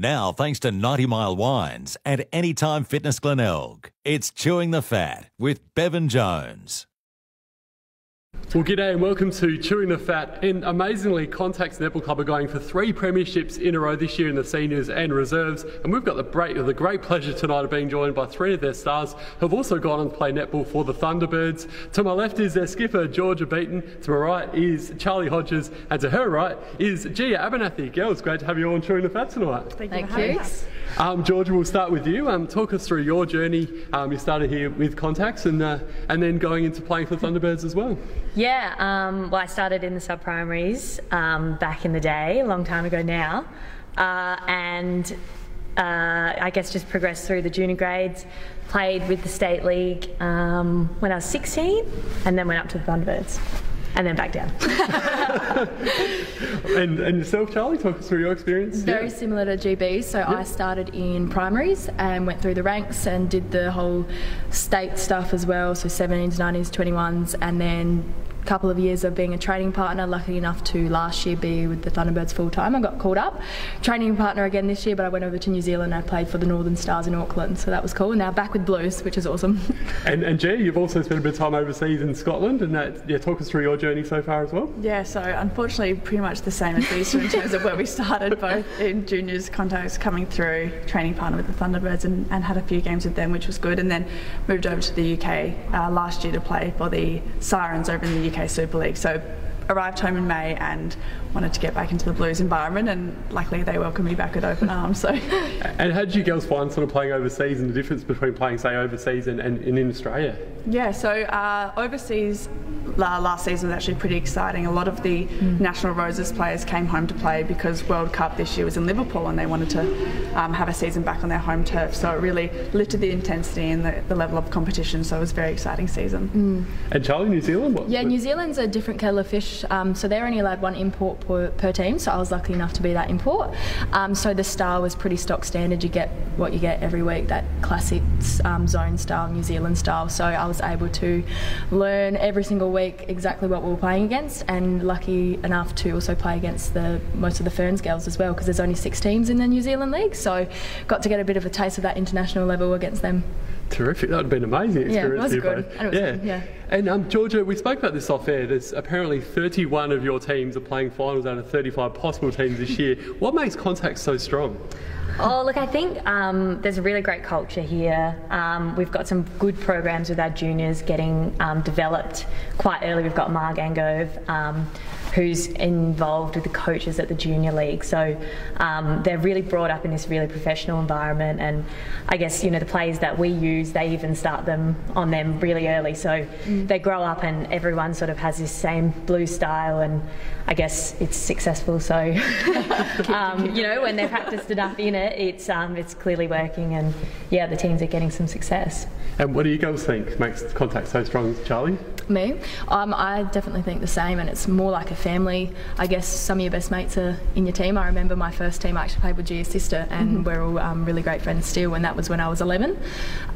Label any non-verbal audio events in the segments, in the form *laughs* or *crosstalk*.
Now, thanks to 90 Mile Wines and Anytime Fitness Glenelg, it's Chewing the Fat with Bevan Jones. Well, g'day and welcome to Chewing the Fat. And amazingly, Contacts Netball Club are going for three premierships in a row this year in the seniors and reserves. And we've got the great, the great pleasure tonight of being joined by three of their stars who have also gone on to play netball for the Thunderbirds. To my left is their skipper, Georgia Beaton. To my right is Charlie Hodges. And to her right is Gia Abernethy. Girls, great to have you all on Chewing the Fat tonight. Thank, you. Thank you. Um, Georgia, we'll start with you. Um, talk us through your journey. Um, you started here with Contacts and, uh, and then going into playing for the Thunderbirds as well. Yeah, um, well, I started in the sub primaries um, back in the day, a long time ago now, uh, and uh, I guess just progressed through the junior grades. Played with the state league um, when I was 16, and then went up to the Thunderbirds and then back down. *laughs* and, and yourself, Charlie, talk us through your experience. Very yeah. similar to GB. So yep. I started in primaries and went through the ranks and did the whole state stuff as well. So 17s, 19s, 21s, and then couple of years of being a training partner. Lucky enough to last year be with the Thunderbirds full time. I got called up, training partner again this year, but I went over to New Zealand. I played for the Northern Stars in Auckland, so that was cool. And now back with Blues, which is awesome. *laughs* and and G, you've also spent a bit of time overseas in Scotland, and that, yeah, talk us through your journey so far as well. Yeah, so unfortunately, pretty much the same as these two in terms of where we started, both in juniors contacts coming through, training partner with the Thunderbirds, and, and had a few games with them, which was good, and then moved over to the UK uh, last year to play for the Sirens over in the UK Super League. So arrived home in May and wanted to get back into the blues environment, and luckily they welcomed me back with open arms. So. *laughs* and how did you girls find sort of playing overseas and the difference between playing, say, overseas and, and, and in Australia? Yeah, so uh, overseas last season was actually pretty exciting. A lot of the mm. National Roses players came home to play because World Cup this year was in Liverpool and they wanted to um, have a season back on their home turf. So it really lifted the intensity and the, the level of competition. So it was a very exciting season. Mm. And Charlie, New Zealand? What, yeah, New Zealand's a different kettle of fish. Um, so they're only allowed one import per, per, team. So I was lucky enough to be that import. Um, so the style was pretty stock standard. You get what you get every week, that classic um, zone style, New Zealand style. So I was able to learn every single week week exactly what we were playing against, and lucky enough to also play against the most of the Ferns girls as well, because there's only six teams in the New Zealand league. So got to get a bit of a taste of that international level against them. Terrific. That would have been an amazing experience. Yeah, it was good. And it was yeah. Good, yeah. And um, Georgia, we spoke about this off air. There's apparently 31 of your teams are playing finals out of 35 possible teams this year. *laughs* what makes Contact so strong? Oh, look, I think um, there's a really great culture here. Um, we've got some good programs with our juniors getting um, developed quite early. We've got Marg Angove, um, who's involved with the coaches at the junior league. So um, they're really brought up in this really professional environment. And I guess, you know, the players that we use, they even start them on them really early. So mm. they grow up and everyone sort of has this same blue style. And I guess it's successful. So, *laughs* um, you know, when they're practiced enough in it, it's um, it's clearly working, and yeah, the teams are getting some success. And what do you guys think makes contact so strong, Charlie? Me, um, I definitely think the same, and it's more like a family. I guess some of your best mates are in your team. I remember my first team I actually played with Gia's sister, and mm-hmm. we're all um, really great friends still. And that was when I was 11.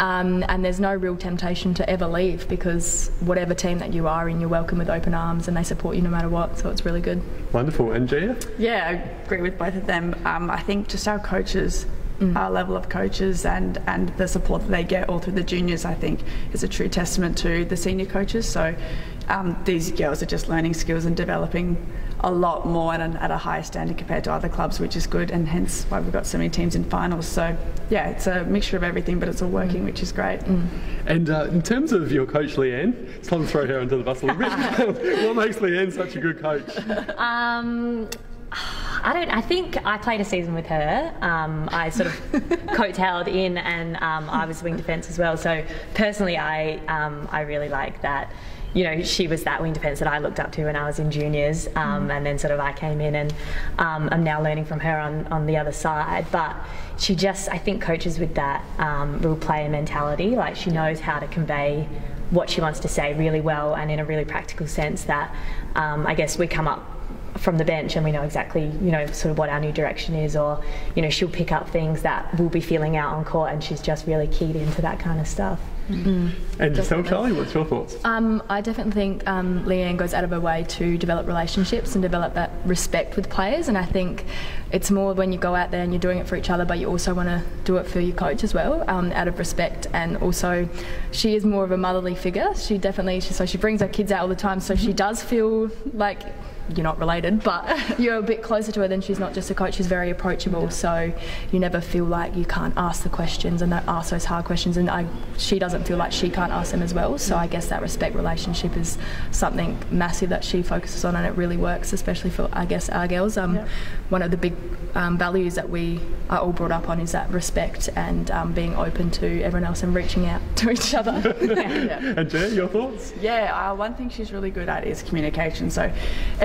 Um, and there's no real temptation to ever leave because whatever team that you are in, you're welcome with open arms, and they support you no matter what. So it's really good. Wonderful. And Gia? Yeah, I agree with both of them. Um, I think just our coaches mm. our level of coaches and, and the support that they get all through the juniors, I think, is a true testament to the senior coaches. So um, these girls are just learning skills and developing a lot more at, an, at a higher standard compared to other clubs, which is good, and hence why we've got so many teams in finals. So, yeah, it's a mixture of everything, but it's all working, mm. which is great. Mm. And uh, in terms of your coach, Leanne, it's time to throw her under the bus a little bit. *laughs* what makes Leanne such a good coach? Um, I don't. I think I played a season with her. Um, I sort of *laughs* coattailed in, and um, I was wing defence as well. So personally, I um, I really like that. You know, she was that wing defence that I looked up to when I was in juniors, um, mm. and then sort of I came in, and um, I'm now learning from her on on the other side. But she just, I think, coaches with that um, real player mentality. Like she knows how to convey what she wants to say really well, and in a really practical sense. That I guess we come up from the bench and we know exactly you know sort of what our new direction is or you know she'll pick up things that we'll be feeling out on court and she's just really keyed into that kind of stuff And yourself, Charlie, what's your thoughts? Um, I definitely think um, Leanne goes out of her way to develop relationships and develop that respect with players. And I think it's more when you go out there and you're doing it for each other, but you also want to do it for your coach as well, um, out of respect. And also, she is more of a motherly figure. She definitely, she, so she brings her kids out all the time. So she does feel like you're not related, but *laughs* you're a bit closer to her than she's not just a coach. She's very approachable, so you never feel like you can't ask the questions and ask those hard questions. And I, she doesn't feel like she can't ask them as well. So I guess that respect relationship is something massive that she focuses on, and it really works, especially for I guess our girls. Um, Yep. One of the big um, values that we are all brought up on is that respect and um, being open to everyone else and reaching out *laughs* to each other. *laughs* Yeah. And Jen, your thoughts? Yeah, uh, one thing she's really good at is communication. So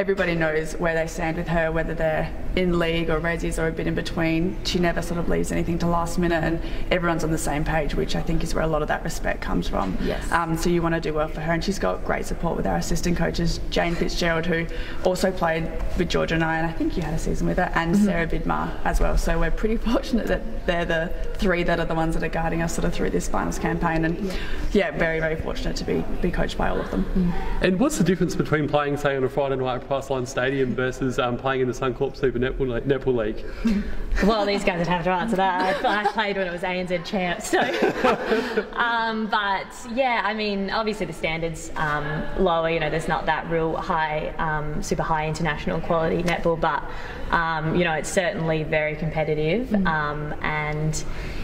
everybody knows where they stand with her, whether they're in league or Resi's or a bit in between. She never sort of leaves anything to last minute, and everyone's on the same page, which I think is where a lot of that respect comes from. Yes. Um, so you want to do well for her, and she's got great support with our assistant coaches, Jane Fitzgerald, who also played with Georgia and I, and I think you had a season with her, and Sarah Bidmar as well. So we're pretty *laughs* fortunate that they're the three that are the ones that are guiding us sort of through this finals campaign, and yeah, very very fortunate to be be coached by all of them. And what's the difference between playing, say, on a Friday night at Priceline Stadium versus um, playing in the Suncorp Super Netball, Le- Netball League? *laughs* Well, these guys would have to answer that. I, I played when it was ANZ champs, so. *laughs* um, but yeah, I mean, obviously the standards um, lower. You know, there's not that real high, um, super high international quality netball, but um, you know, it's certainly very competitive, um, and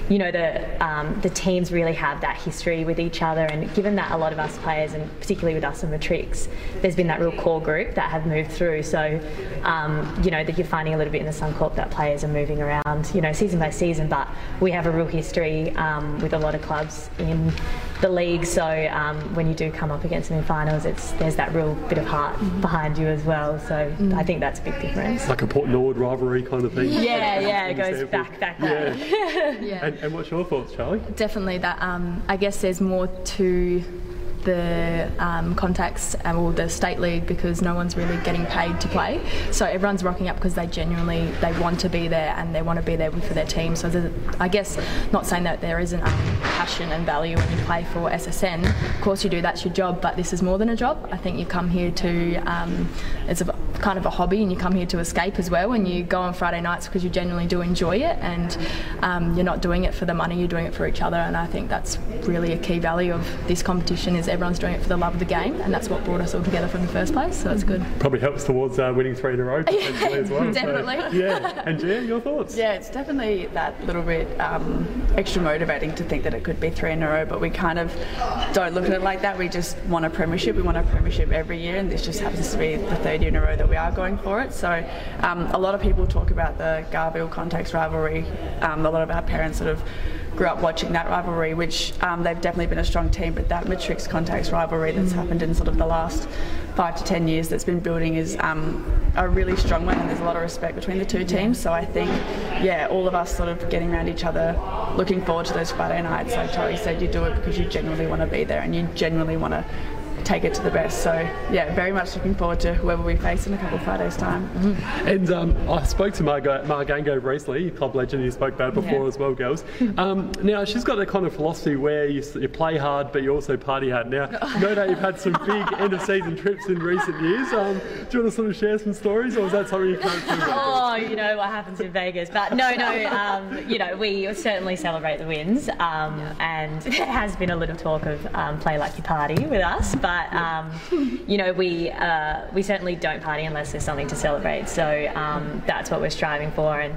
you know, the um, the teams really have that history with each other, and given that a lot of us players, and particularly with us in Matrix, there's been that real core group that have moved through. So, um, you know, that you're finding a little bit in the Suncorp that players are moving around, you know, season by season. But we have a real history um, with a lot of clubs in the league. So um, when you do come up against them in finals, it's there's that real bit of heart behind you as well. So I think that's a big difference. Like a Port Nord rivalry kind of thing? Yeah, yeah, it goes Stanford. back, back, Yeah. back. *laughs* yeah. And, and what's your thoughts, Charlie? definitely that um, I guess there's more to the um, contacts um, or the state league because no one's really getting paid to play so everyone's rocking up because they genuinely they want to be there and they want to be there for their team so I guess not saying that there isn't um, passion and value when you play for SSN of course you do that's your job but this is more than a job I think you come here to um, it's a kind of a hobby and you come here to escape as well and you go on Friday nights because you genuinely do enjoy it and um, you're not doing it for the money you're doing it for each other and I think that's really a key value of this competition is everyone's doing it for the love of the game and that's what brought us all together from the first place so it's good Probably helps towards uh, winning three in a row potentially *laughs* as well. so- *laughs* Definitely. yeah. And Jen, your thoughts? Yeah, it's definitely that little bit um, extra motivating to think that it could be three in a row, but we kind of don't look at it like that. We just want a premiership. We want a premiership every year, and this just happens to be the third year in a row that we are going for it. So um, a lot of people talk about the Garville Contacts rivalry. Um, a lot of our parents sort of grew up watching that rivalry, which um, they've definitely been a strong team, but that Matrix Contacts rivalry that's happened in sort of the last five to ten years that's been building is um, a really strong one, and there's a lot of respect between the two teams. So I think, yeah, all of us sort of getting around each other, looking forward to those Friday nights. Like Charlie said, you do it because you genuinely want to be there and you genuinely want to take it to the best. So yeah, very much looking forward to whoever we face in a couple of Fridays' time. *laughs* And um, I spoke to Margo, Margango recently, club legend, you spoke about before Yeah. as well, girls. Um, now, she's got that kind of philosophy where you, you play hard, but you also party hard. Now, *laughs* no doubt you've had some big end of season trips in recent years. Um, do you want to sort of share some stories, or is that something you can't *laughs* do? Oh, you know what happens in Vegas, but no, no. Um, you know, we certainly celebrate the wins, um, and *laughs* there has been a little talk of um, play like you party with us, but um, you know, we uh, we certainly don't party unless there's something to celebrate. So um, that's what we're striving for, and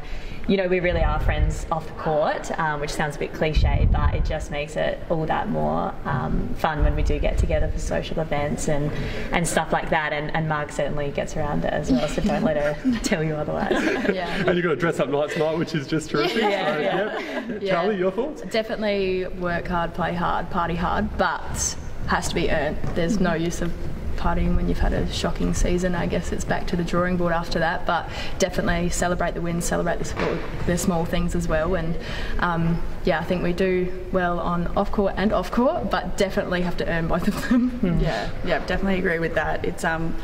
you know, we really are friends off the court, um, which sounds a bit cliche, but it just makes it all that more um, fun when we do get together for social events and, and stuff like that. And, and Marg certainly gets around it as well, so don't let her *laughs* tell you otherwise. *laughs* yeah And you've got to dress up night tonight, which is just terrific. Yeah, so, yeah. yep. Charlie, your thoughts? definitely work hard play hard party hard but has to be earned there's no use of partying when you've had a shocking season. I guess it's back to the drawing board after that but definitely celebrate the wins celebrate the, small, the small things as well. And um, yeah I think we do well on off court and off court but definitely have to earn both of them. Yeah, yeah, definitely agree with that. It's um,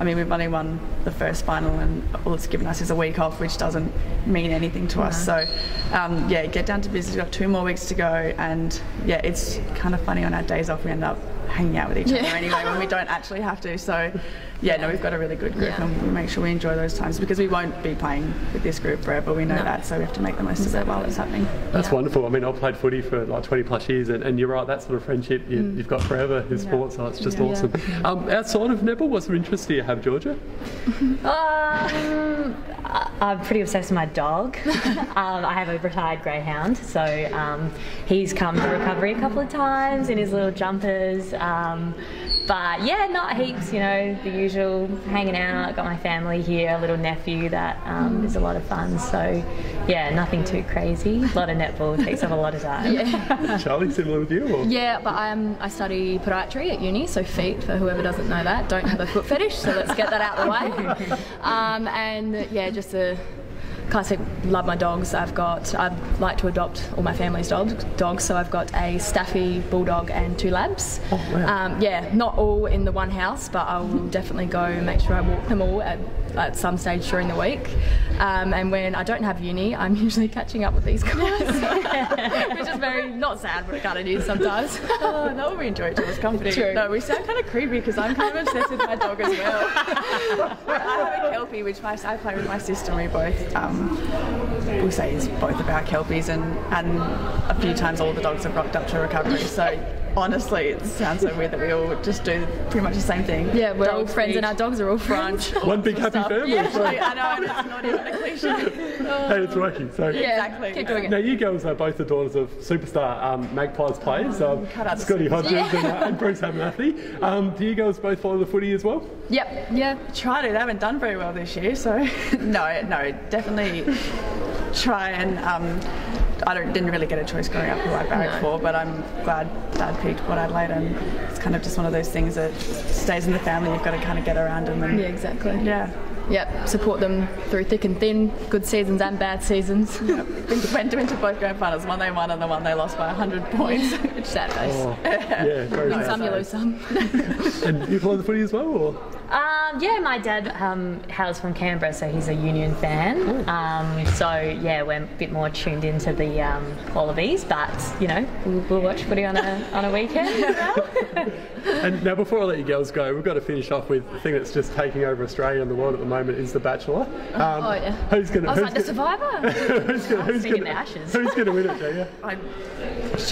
I mean, we've only won the first final, and all it's given us is a week off, which doesn't mean anything to us. So, um, yeah, get down to business. We've got two more weeks to go, and yeah, it's kind of funny on our days off we end up hanging out with each other anyway when we *laughs* don't actually have to. So, yeah, no, we've got a really good group, Yeah. and we make sure we enjoy those times because we won't be playing with this group forever. We know No. that, so we have to make the most of it while it's happening. That's wonderful. I mean, I've played footy for like 20 plus years, and, and you're right, that sort of friendship you, Mm. you've got forever in sport, so it's just awesome. Um, outside of netball, what sort of interest do you have, Georgia? *laughs* Um, I- I'm pretty obsessed with my dog. *laughs* um, I have a retired greyhound, so um, he's come to recovery a couple of times in his little jumpers. Um, but yeah, not heaps, you know, the usual hanging out. Got my family here, a little nephew that um, is a lot of fun. So yeah, nothing too crazy. A lot of netball takes up a lot of time. Yeah. *laughs* Charlie, similar with you? Or? Yeah, but I'm, I study podiatry at uni, so feet, for whoever doesn't know that. Don't have a foot fetish, so let's get that out of the way. *laughs* Um, and yeah, just a classic love my dogs. I've got, I'd like to adopt all my family's dogs, dogs so I've got a Staffy Bulldog and two Labs. Oh, wow. Um, yeah, not all in the one house, but I will definitely go and make sure I walk them all at, at some stage during the week. Um, and when I don't have uni, I'm *laughs* usually catching up with these guys, *laughs* which is very not sad, but it kind of is sometimes. *laughs* Oh, no, we enjoy each other's company. True. No, we sound kind of creepy because I'm kind of obsessed with my dog as well. I have a Kelpie, which my, I play with my sister, and we both, um, we say is both about Kelpies, and, and a few times all the dogs have rocked up to recovery. So honestly, it sounds so weird that we all just do pretty much the same thing. Yeah, we're all Dogs friends and our dogs are all friends. brunch, *laughs* all One big that happy sort of family. stuff. so- I know, and it's not even a cliche. *laughs* Hey, it's working. So Yeah, Exactly. Keep doing it. Now, you girls are both the daughters of superstar um, Magpies players, um, Cut Scotty superstars. Hodges and, uh, and Bruce Abernethy. Um, do you girls both follow the footy as well? Yep. Yeah. try to. They haven't done very well this year, so *laughs* no, no, definitely try and. Um, I don't, didn't really get a choice growing up who I barracked for, but I'm glad Dad picked Port Adelaide, and it's kind of just one of those things that stays in the family. You've got to kind of get around them, and Yeah, exactly. yeah. Yep. Support them through thick and thin, good seasons and bad seasons. *laughs* Been, went, went to both grand finals, one they won and the one they lost by 100 points. *laughs* It's sad face. Oh, yeah, very Win nice. some, you lose some. *laughs* And you follow the footy as well? Or? Um, yeah, my dad um, hails from Canberra, so he's a Union fan. Um, so yeah, we're a bit more tuned into the um, Wallabies, but you know, we'll, we'll watch footy on a on a weekend. *laughs* And now, before I let you girls go, we've got to finish off with the thing that's just taking over Australia and the world at the moment is The Bachelor. Um, Oh, yeah. Who's gonna? I to? was like, the survivor? *laughs* Who's going who's Speaking gonna, of ashes. Who's going to win it, Jaya? *laughs* I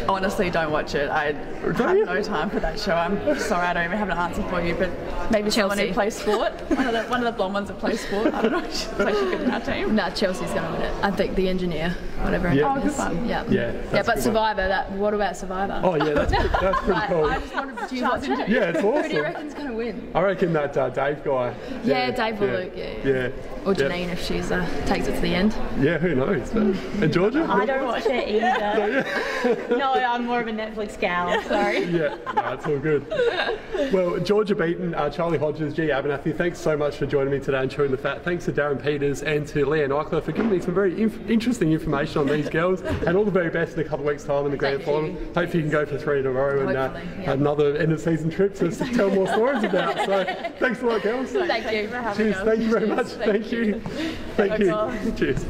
honestly don't watch it. I have you? no time for that show. I'm sorry, I don't even have an answer for you, but maybe someone who Chelsea. plays sport. *laughs* One of the one of the blonde ones that plays sport. I don't know. She plays good in our team. no, Chelsea's going to win it. I think the engineer, whatever. her Yeah. Oh, good is. one. Yeah. Yeah, Yeah, but good one. Survivor. That. What about Survivor? Oh, yeah, that's, *laughs* pretty- that's pretty cool. I just wanted to Do you watch it? Yeah, it's awesome. Who do you awesome. reckon's going to win? I reckon that uh, Dave guy. Yeah, Dave or Luke, yeah, yeah. Yeah. Or yeah. Janine if she uh, takes it to the end. Yeah, who knows? But, and Georgia? I don't watch it either. *laughs* no, I'm more of a Netflix gal. Sorry. Yeah, no, it's all good. Well, Georgia Beaton, uh, Charlie Hodges, G. Abernethy, thanks so much for joining me today and chewing the fat. Thanks to Darren Peters and to Leanne Eichler for giving me some very inf- interesting information on these girls. And all the very best in a couple of weeks' time in the grand Thank final. Hopefully, you can go for three in a row and uh, yeah. another end of season trip to s- tell more stories about. So, thanks a lot, girls. Thank you. Cheers. Thank you very much. Thank you. Thank you. Cheers.